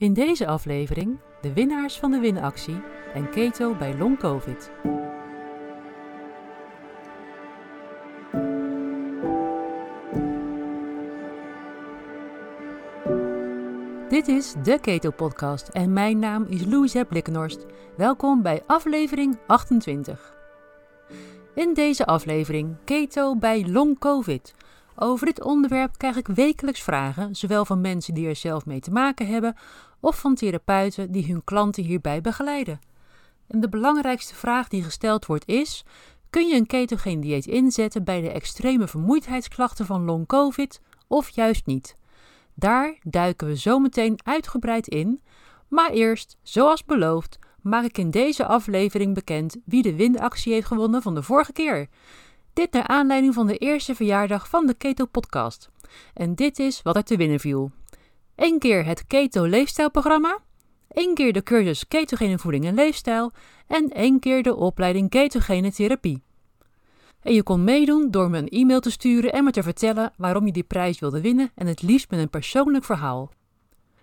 In deze aflevering de winnaars van de winactie en keto bij long covid. Dit is de Keto Podcast en mijn naam is Louise Blikkenhorst. Welkom bij aflevering 28. In deze aflevering Keto bij long covid. Over dit onderwerp krijg ik wekelijks vragen, zowel van mensen die er zelf mee te maken hebben, of van therapeuten die hun klanten hierbij begeleiden. En de belangrijkste vraag die gesteld wordt is: kun je een ketogeen dieet inzetten bij de extreme vermoeidheidsklachten van long COVID of juist niet? Daar duiken we zometeen uitgebreid in, maar eerst, zoals beloofd, maak ik in deze aflevering bekend wie de winactie heeft gewonnen van de vorige keer. Dit naar aanleiding van de eerste verjaardag van de Keto Podcast. En dit is wat er te winnen viel. Eén keer het Keto Leefstijlprogramma, één keer de cursus Ketogene Voeding en Leefstijl en één keer de opleiding Ketogene Therapie. En je kon meedoen door me een e-mail te sturen en me te vertellen waarom je die prijs wilde winnen en het liefst met een persoonlijk verhaal.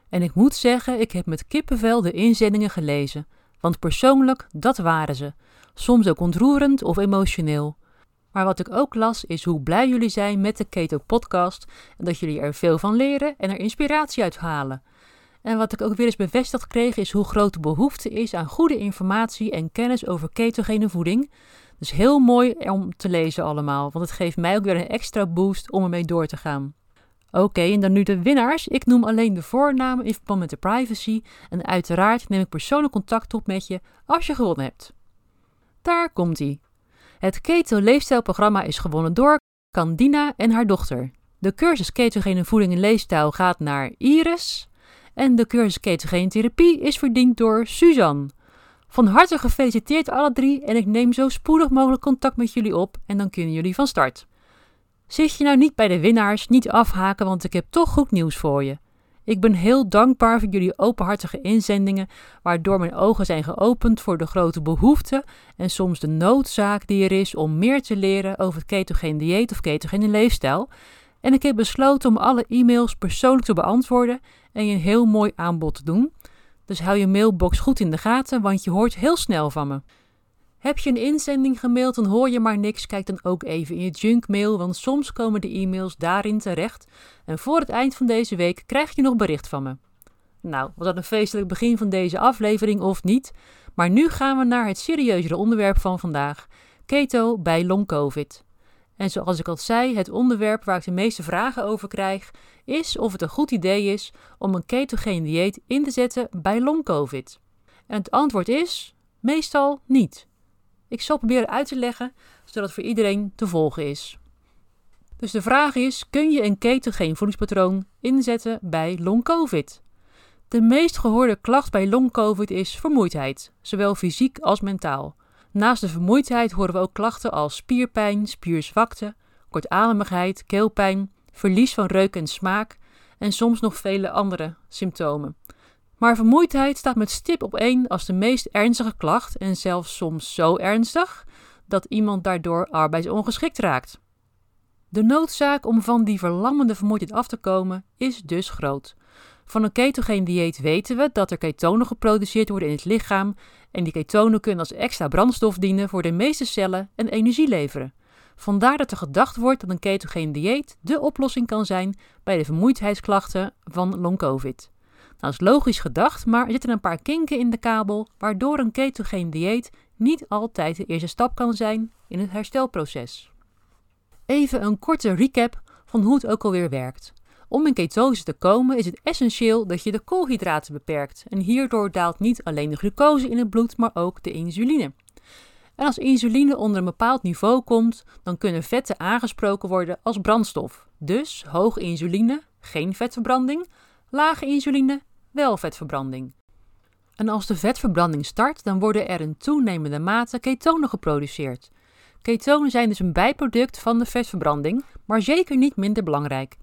En ik moet zeggen, ik heb met kippenvel de inzendingen gelezen, want persoonlijk, dat waren ze. Soms ook ontroerend of emotioneel. Maar wat ik ook las is hoe blij jullie zijn met de Keto Podcast en dat jullie er veel van leren en er inspiratie uit halen. En wat ik ook weer eens bevestigd kreeg is hoe groot de behoefte is aan goede informatie en kennis over ketogene voeding. Dus heel mooi om te lezen allemaal, want het geeft mij ook weer een extra boost om ermee door te gaan. Oké, en dan nu de winnaars. Ik noem alleen de voornamen in verband met de privacy en uiteraard neem ik persoonlijk contact op met je als je gewonnen hebt. Daar komt ie. Het Keto Leefstijlprogramma is gewonnen door Candina en haar dochter. De cursus Ketogene Voeding en Leefstijl gaat naar Iris. En de cursus Ketogene Therapie is verdiend door Suzanne. Van harte gefeliciteerd alle drie en ik neem zo spoedig mogelijk contact met jullie op en dan kunnen jullie van start. Zit je nou niet bij de winnaars, niet afhaken, want ik heb toch goed nieuws voor je. Ik ben heel dankbaar voor jullie openhartige inzendingen, waardoor mijn ogen zijn geopend voor de grote behoefte en soms de noodzaak die er is om meer te leren over het ketogene dieet of ketogene leefstijl. En ik heb besloten om alle e-mails persoonlijk te beantwoorden en je een heel mooi aanbod te doen. Dus hou je mailbox goed in de gaten, want je hoort heel snel van me. Heb je een inzending gemaild en hoor je maar niks, kijk dan ook even in je junkmail, want soms komen de e-mails daarin terecht. En voor het eind van deze week krijg je nog bericht van me. Nou, was dat een feestelijk begin van deze aflevering of niet? Maar nu gaan we naar het serieuzere onderwerp van vandaag: keto bij long COVID. En zoals ik al zei, het onderwerp waar ik de meeste vragen over krijg, is of het een goed idee is om een ketogeen dieet in te zetten bij long COVID. En het antwoord is meestal niet. Ik zal proberen uit te leggen, zodat het voor iedereen te volgen is. Dus de vraag is: kun je een ketogeen voedingspatroon inzetten bij long COVID? De meest gehoorde klacht bij long COVID is vermoeidheid, zowel fysiek als mentaal. Naast de vermoeidheid horen we ook klachten als spierpijn, spierzwakte, kortademigheid, keelpijn, verlies van reuk en smaak en soms nog vele andere symptomen. Maar vermoeidheid staat met stip op één als de meest ernstige klacht en zelfs soms zo ernstig dat iemand daardoor arbeidsongeschikt raakt. De noodzaak om van die verlammende vermoeidheid af te komen is dus groot. Van een ketogeen dieet weten we dat er ketonen geproduceerd worden in het lichaam en die ketonen kunnen als extra brandstof dienen voor de meeste cellen en energie leveren. Vandaar dat er gedacht wordt dat een ketogeen dieet de oplossing kan zijn bij de vermoeidheidsklachten van long COVID. Nou, dat is logisch gedacht, maar er zitten een paar kinken in de kabel, waardoor een ketogeen dieet niet altijd de eerste stap kan zijn in het herstelproces. Even een korte recap van hoe het ook alweer werkt. Om in ketose te komen is het essentieel dat je de koolhydraten beperkt en hierdoor daalt niet alleen de glucose in het bloed, maar ook de insuline. En als insuline onder een bepaald niveau komt, dan kunnen vetten aangesproken worden als brandstof. Dus hoge insuline, geen vetverbranding, lage insuline, wel vetverbranding. En als de vetverbranding start, dan worden er in toenemende mate ketonen geproduceerd. Ketonen zijn dus een bijproduct van de vetverbranding, maar zeker niet minder belangrijk.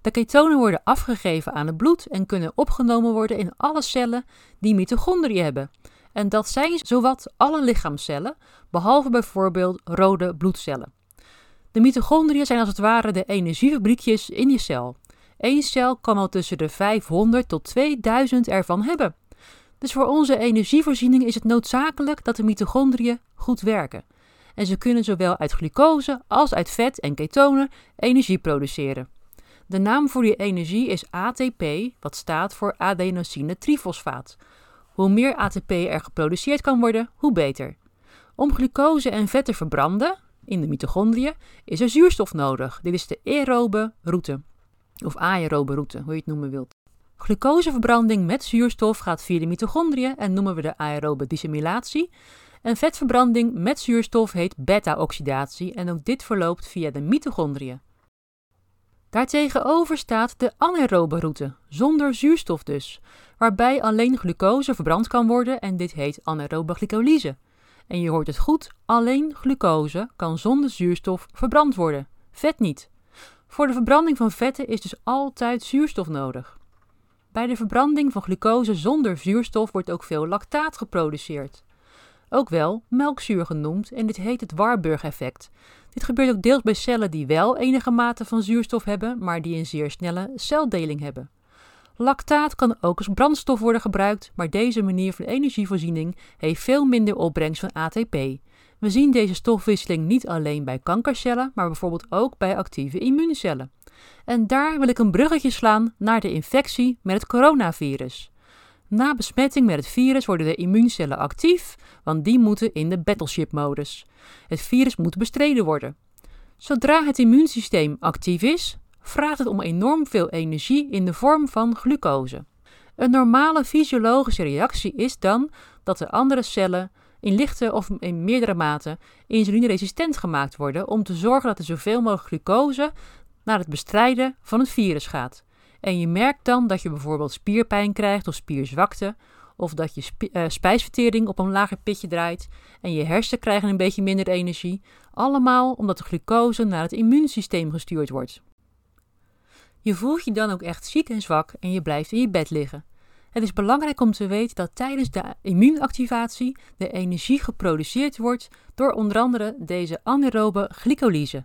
De ketonen worden afgegeven aan het bloed en kunnen opgenomen worden in alle cellen die mitochondriën hebben. En dat zijn zowat alle lichaamcellen, behalve bijvoorbeeld rode bloedcellen. De mitochondriën zijn als het ware de energiefabriekjes in je cel. Eén cel kan al tussen de 500 tot 2000 ervan hebben. Dus voor onze energievoorziening is het noodzakelijk dat de mitochondriën goed werken. En ze kunnen zowel uit glucose als uit vet en ketonen energie produceren. De naam voor die energie is ATP, wat staat voor adenosine trifosfaat. Hoe meer ATP er geproduceerd kan worden, hoe beter. Om glucose en vet te verbranden, in de mitochondriën, is er zuurstof nodig. Dit is de aerobe route, of aerobe route, hoe je het noemen wilt. Glucoseverbranding met zuurstof gaat via de mitochondriën en noemen we de aerobe dissimulatie. En vetverbranding met zuurstof heet beta-oxidatie en ook dit verloopt via de mitochondriën. Daartegenover staat de anaerobe route, zonder zuurstof dus, waarbij alleen glucose verbrand kan worden en dit heet anaerobe glycolyse. En je hoort het goed, alleen glucose kan zonder zuurstof verbrand worden, vet niet. Voor de verbranding van vetten is dus altijd zuurstof nodig. Bij de verbranding van glucose zonder zuurstof wordt ook veel lactaat geproduceerd. Ook wel melkzuur genoemd en dit heet het Warburg-effect. Dit gebeurt ook deels bij cellen die wel enige mate van zuurstof hebben, maar die een zeer snelle celdeling hebben. Lactaat kan ook als brandstof worden gebruikt, maar deze manier van energievoorziening heeft veel minder opbrengst van ATP. We zien deze stofwisseling niet alleen bij kankercellen, maar bijvoorbeeld ook bij actieve immuuncellen. En daar wil ik een bruggetje slaan naar de infectie met het coronavirus. Na besmetting met het virus worden de immuuncellen actief, want die moeten in de battleship-modus. Het virus moet bestreden worden. Zodra het immuunsysteem actief is, vraagt het om enorm veel energie in de vorm van glucose. Een normale fysiologische reactie is dan dat de andere cellen in lichte of in meerdere mate insulineresistent gemaakt worden om te zorgen dat er zoveel mogelijk glucose naar het bestrijden van het virus gaat. En je merkt dan dat je bijvoorbeeld spierpijn krijgt of spierzwakte, of dat je uh, spijsvertering op een lager pitje draait en je hersenen krijgen een beetje minder energie, allemaal omdat de glucose naar het immuunsysteem gestuurd wordt. Je voelt je dan ook echt ziek en zwak en je blijft in je bed liggen. Het is belangrijk om te weten dat tijdens de immuunactivatie de energie geproduceerd wordt door onder andere deze anaerobe glycolyse.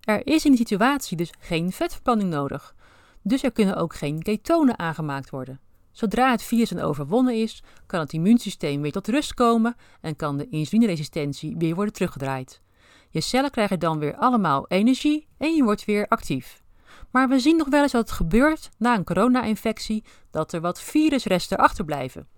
Er is in die situatie dus geen vetverbranding nodig. Dus er kunnen ook geen ketonen aangemaakt worden. Zodra het virus dan overwonnen is, kan het immuunsysteem weer tot rust komen en kan de insulineresistentie weer worden teruggedraaid. Je cellen krijgen dan weer allemaal energie en je wordt weer actief. Maar we zien nog wel eens dat het gebeurt na een corona-infectie dat er wat virusresten achterblijven.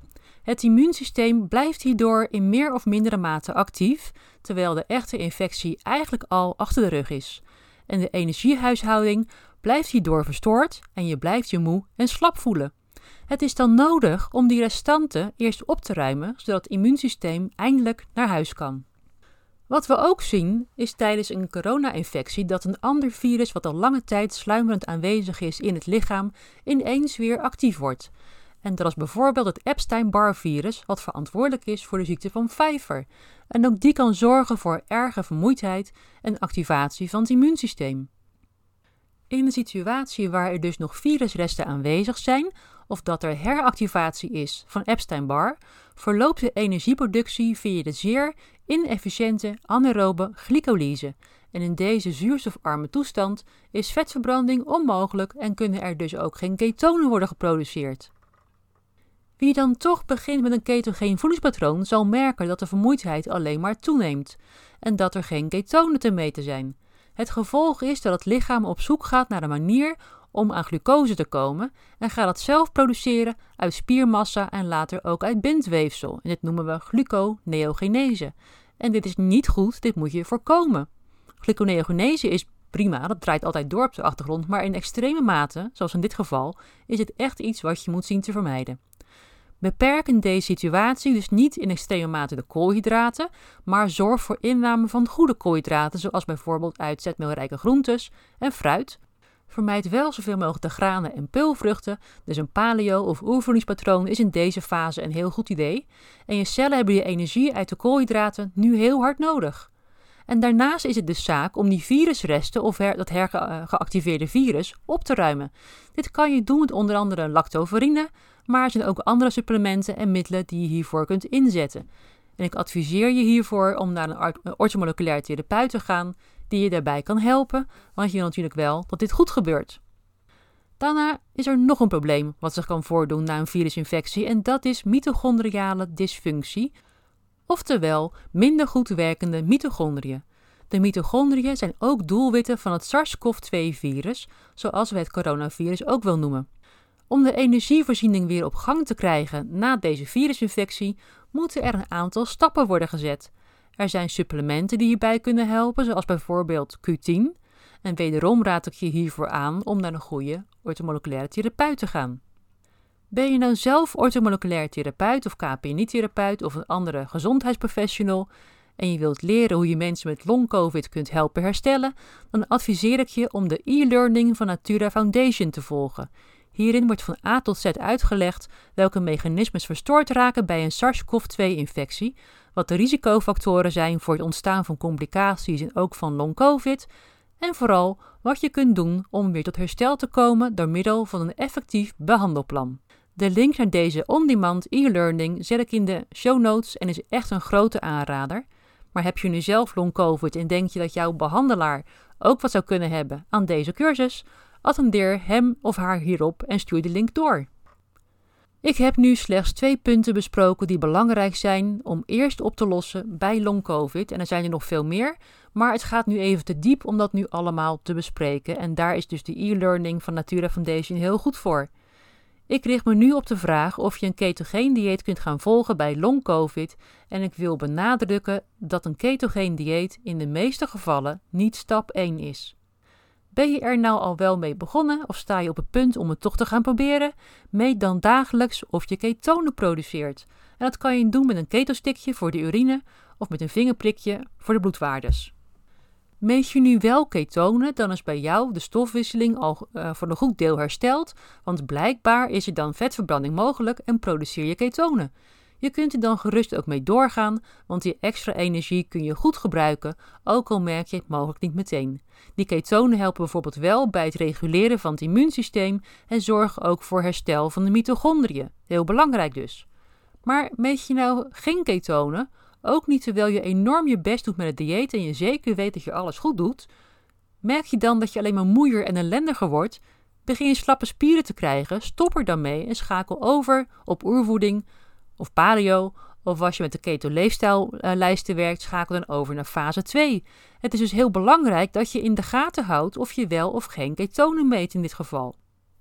Het immuunsysteem blijft hierdoor in meer of mindere mate actief, terwijl de echte infectie eigenlijk al achter de rug is. En de energiehuishouding blijft hierdoor verstoord en je blijft je moe en slap voelen. Het is dan nodig om die restanten eerst op te ruimen, zodat het immuunsysteem eindelijk naar huis kan. Wat we ook zien is tijdens een corona-infectie dat een ander virus wat al lange tijd sluimerend aanwezig is in het lichaam ineens weer actief wordt. En dat is bijvoorbeeld het Epstein-Barr-virus, wat verantwoordelijk is voor de ziekte van Pfeiffer. En ook die kan zorgen voor erge vermoeidheid en activatie van het immuunsysteem. In een situatie waar er dus nog virusresten aanwezig zijn, of dat er heractivatie is van Epstein-Barr, verloopt de energieproductie via de zeer inefficiënte anaerobe glycolyse. En in deze zuurstofarme toestand is vetverbranding onmogelijk en kunnen er dus ook geen ketonen worden geproduceerd. Wie dan toch begint met een ketogeen voedingspatroon zal merken dat de vermoeidheid alleen maar toeneemt en dat er geen ketonen te meten zijn. Het gevolg is dat het lichaam op zoek gaat naar een manier om aan glucose te komen en gaat het zelf produceren uit spiermassa en later ook uit bindweefsel. En dit noemen we gluconeogenese. En dit is niet goed, dit moet je voorkomen. Gluconeogenese is prima, dat draait altijd door op de achtergrond, maar in extreme mate, zoals in dit geval, is het echt iets wat je moet zien te vermijden. Beperk in deze situatie dus niet in extreme mate de koolhydraten, maar zorg voor inname van goede koolhydraten, zoals bijvoorbeeld uit zetmeelrijke groentes en fruit. Vermijd wel zoveel mogelijk de granen en peulvruchten, dus een paleo- of oervoedingspatroon is in deze fase een heel goed idee. En je cellen hebben je energie uit de koolhydraten nu heel hard nodig. En daarnaast is het dus zaak om die virusresten of dat hergeactiveerde virus op te ruimen. Dit kan je doen met onder andere lactoferine, maar er zijn ook andere supplementen en middelen die je hiervoor kunt inzetten. En ik adviseer je hiervoor om naar een orthomoleculair therapeut te gaan die je daarbij kan helpen, want je wil natuurlijk wel dat dit goed gebeurt. Daarna is er nog een probleem wat zich kan voordoen na een virusinfectie en dat is mitochondriale dysfunctie, oftewel minder goed werkende mitochondriën. De mitochondriën zijn ook doelwitten van het SARS-CoV-2-virus, zoals we het coronavirus ook wel noemen. Om de energievoorziening weer op gang te krijgen na deze virusinfectie, moeten er een aantal stappen worden gezet. Er zijn supplementen die hierbij kunnen helpen, zoals bijvoorbeeld Q10. En wederom raad ik je hiervoor aan om naar een goede ortomoleculaire therapeut te gaan. Ben je nou zelf ortomoleculair therapeut of KPNI-therapeut of een andere gezondheidsprofessional en je wilt leren hoe je mensen met long-covid kunt helpen herstellen, dan adviseer ik je om de e-learning van Natura Foundation te volgen. Hierin wordt van A tot Z uitgelegd welke mechanismes verstoord raken bij een SARS-CoV-2-infectie, wat de risicofactoren zijn voor het ontstaan van complicaties en ook van long-covid, en vooral wat je kunt doen om weer tot herstel te komen door middel van een effectief behandelplan. De link naar deze on-demand e-learning zet ik in de show notes en is echt een grote aanrader. Maar heb je nu zelf long-covid en denk je dat jouw behandelaar ook wat zou kunnen hebben aan deze cursus? Attendeer hem of haar hierop en stuur de link door. Ik heb nu slechts twee punten besproken die belangrijk zijn om eerst op te lossen bij long-covid. En er zijn er nog veel meer, maar het gaat nu even te diep om dat nu allemaal te bespreken. En daar is dus de e-learning van Natura Foundation heel goed voor. Ik richt me nu op de vraag of je een ketogeen dieet kunt gaan volgen bij long-covid. En ik wil benadrukken dat een ketogeen dieet in de meeste gevallen niet stap 1 is. Ben je er nou al wel mee begonnen of sta je op het punt om het toch te gaan proberen? Meet dan dagelijks of je ketonen produceert. En dat kan je doen met een ketostikje voor de urine of met een vingerprikje voor de bloedwaardes. Meet je nu wel ketonen, dan is bij jou de stofwisseling al uh, voor een goed deel hersteld, want blijkbaar is er dan vetverbranding mogelijk en produceer je ketonen. Je kunt er dan gerust ook mee doorgaan, want die extra energie kun je goed gebruiken, ook al merk je het mogelijk niet meteen. Die ketonen helpen bijvoorbeeld wel bij het reguleren van het immuunsysteem en zorgen ook voor herstel van de mitochondriën. Heel belangrijk dus. Maar meet je nou geen ketonen, ook niet terwijl je enorm je best doet met het dieet en je zeker weet dat je alles goed doet, merk je dan dat je alleen maar moeier en ellendiger wordt, begin je slappe spieren te krijgen, stop er dan mee en schakel over op oervoeding of paleo, of als je met de keto-leefstijllijsten werkt, schakel dan over naar fase 2. Het is dus heel belangrijk dat je in de gaten houdt of je wel of geen ketonen meet in dit geval.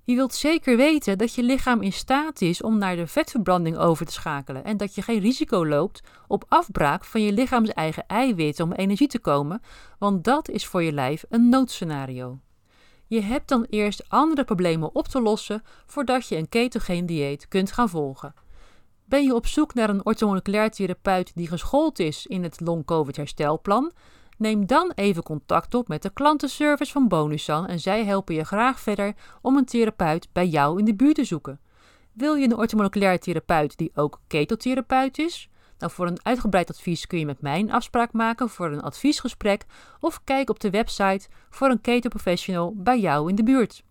Je wilt zeker weten dat je lichaam in staat is om naar de vetverbranding over te schakelen en dat je geen risico loopt op afbraak van je lichaams eigen eiwitten om energie te komen, want dat is voor je lijf een noodscenario. Je hebt dan eerst andere problemen op te lossen voordat je een ketogeen dieet kunt gaan volgen. Ben je op zoek naar een orthomoleculair therapeut die geschoold is in het long-covid herstelplan? Neem dan even contact op met de klantenservice van Bonusan en zij helpen je graag verder om een therapeut bij jou in de buurt te zoeken. Wil je een orthomoleculair therapeut die ook ketotherapeut is? Nou, voor een uitgebreid advies kun je met mij een afspraak maken voor een adviesgesprek of kijk op de website voor een ketoprofessional bij jou in de buurt.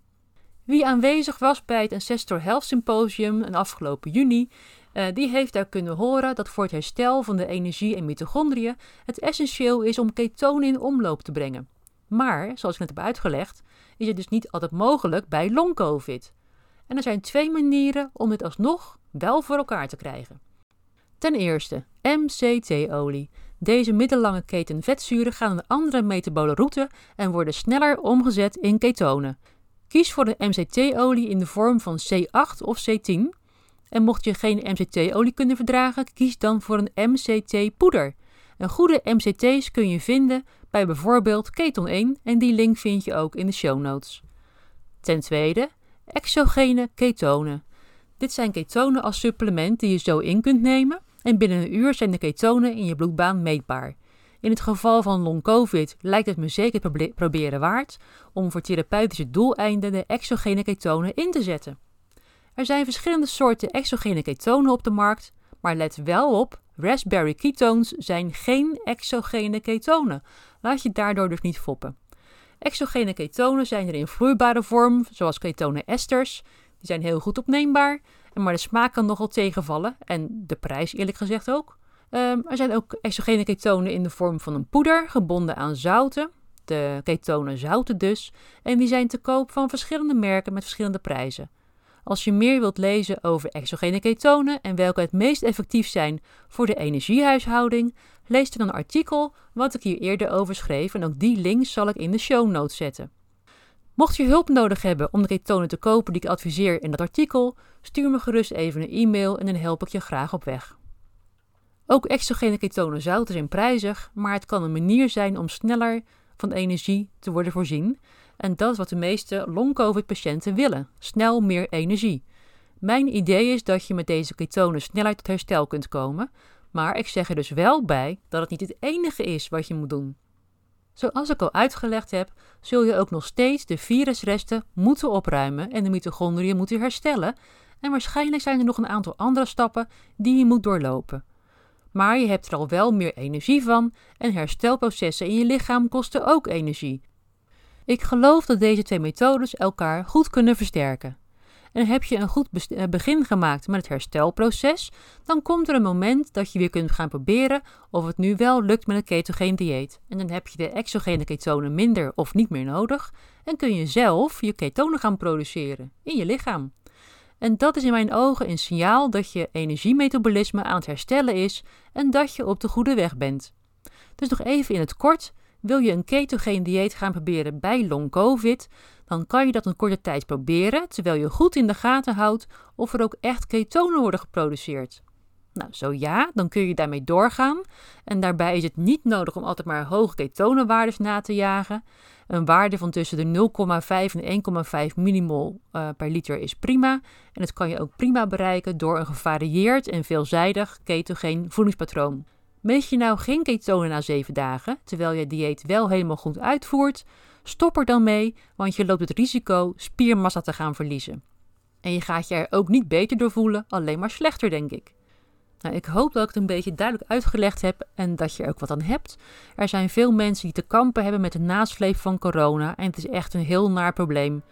Wie aanwezig was bij het Ancestor Health Symposium in afgelopen juni, uh, die heeft daar kunnen horen dat voor het herstel van de energie en mitochondriën het essentieel is om ketonen in omloop te brengen. Maar, zoals ik net heb uitgelegd, is het dus niet altijd mogelijk bij long-covid. En er zijn twee manieren om dit alsnog wel voor elkaar te krijgen. Ten eerste, MCT-olie. Deze middellange keten vetzuren gaan een andere metabole route en worden sneller omgezet in ketonen. Kies voor de MCT-olie in de vorm van C8 of C10 en mocht je geen MCT-olie kunnen verdragen, kies dan voor een MCT-poeder. Een goede MCT's kun je vinden bij bijvoorbeeld Keton 1 en die link vind je ook in de show notes. Ten tweede, exogene ketonen. Dit zijn ketonen als supplement die je zo in kunt nemen en binnen een uur zijn de ketonen in je bloedbaan meetbaar. In het geval van long-covid lijkt het me zeker proberen waard om voor therapeutische doeleinden de exogene ketonen in te zetten. Er zijn verschillende soorten exogene ketonen op de markt, maar let wel op, raspberry ketones zijn geen exogene ketonen. Laat je daardoor dus niet foppen. Exogene ketonen zijn er in vloeibare vorm, zoals ketonen esters. Die zijn heel goed opneembaar, maar de smaak kan nogal tegenvallen en de prijs eerlijk gezegd ook. Um, er zijn ook exogene ketonen in de vorm van een poeder, gebonden aan zouten. de ketonen zouten dus, en die zijn te koop van verschillende merken met verschillende prijzen. Als je meer wilt lezen over exogene ketonen en welke het meest effectief zijn voor de energiehuishouding, lees dan een artikel wat ik hier eerder over schreef en ook die link zal ik in de show notes zetten. Mocht je hulp nodig hebben om de ketonen te kopen die ik adviseer in dat artikel, stuur me gerust even een e-mail en dan help ik je graag op weg. Ook exogene ketonen zouten zijn prijzig, maar het kan een manier zijn om sneller van energie te worden voorzien. En dat is wat de meeste long-covid-patiënten willen: snel meer energie. Mijn idee is dat je met deze ketonen sneller tot herstel kunt komen, maar ik zeg er dus wel bij dat het niet het enige is wat je moet doen. Zoals ik al uitgelegd heb, zul je ook nog steeds de virusresten moeten opruimen en de mitochondriën moeten herstellen. En waarschijnlijk zijn er nog een aantal andere stappen die je moet doorlopen. Maar je hebt er al wel meer energie van en herstelprocessen in je lichaam kosten ook energie. Ik geloof dat deze twee methodes elkaar goed kunnen versterken. En heb je een goed eh, begin gemaakt met het herstelproces, dan komt er een moment dat je weer kunt gaan proberen of het nu wel lukt met een ketogeen dieet. En dan heb je de exogene ketonen minder of niet meer nodig en kun je zelf je ketonen gaan produceren in je lichaam. En dat is in mijn ogen een signaal dat je energiemetabolisme aan het herstellen is en dat je op de goede weg bent. Dus nog even in het kort. Wil je een ketogeen dieet gaan proberen bij long covid, dan kan je dat een korte tijd proberen, terwijl je goed in de gaten houdt of er ook echt ketonen worden geproduceerd. Nou, zo ja, dan kun je daarmee doorgaan. En daarbij is het niet nodig om altijd maar hoge ketonenwaardes na te jagen. Een waarde van tussen de 0,5 en 1,5 millimol uh, per liter is prima. En dat kan je ook prima bereiken door een gevarieerd en veelzijdig ketogeen voedingspatroon. Meet je nou geen ketonen na 7 dagen, terwijl je dieet wel helemaal goed uitvoert, stop er dan mee, want je loopt het risico spiermassa te gaan verliezen. En je gaat je er ook niet beter door voelen, alleen maar slechter, denk ik. Nou, ik hoop dat ik het een beetje duidelijk uitgelegd heb en dat je er ook wat aan hebt. Er zijn veel mensen die te kampen hebben met de nasleep van corona en het is echt een heel naar probleem.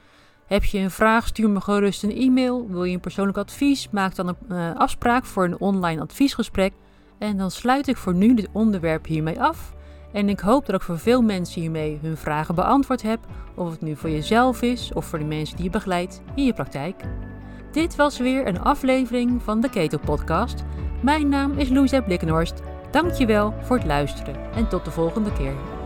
Heb je een vraag, stuur me gerust een e-mail. Wil je een persoonlijk advies, maak dan een uh, afspraak voor een online adviesgesprek. En dan sluit ik voor nu dit onderwerp hiermee af. En ik hoop dat ik voor veel mensen hiermee hun vragen beantwoord heb, of het nu voor jezelf is of voor de mensen die je begeleidt in je praktijk. Dit was weer een aflevering van de Keto Podcast. Mijn naam is Louise Blikkenhorst. Dankjewel voor het luisteren en tot de volgende keer.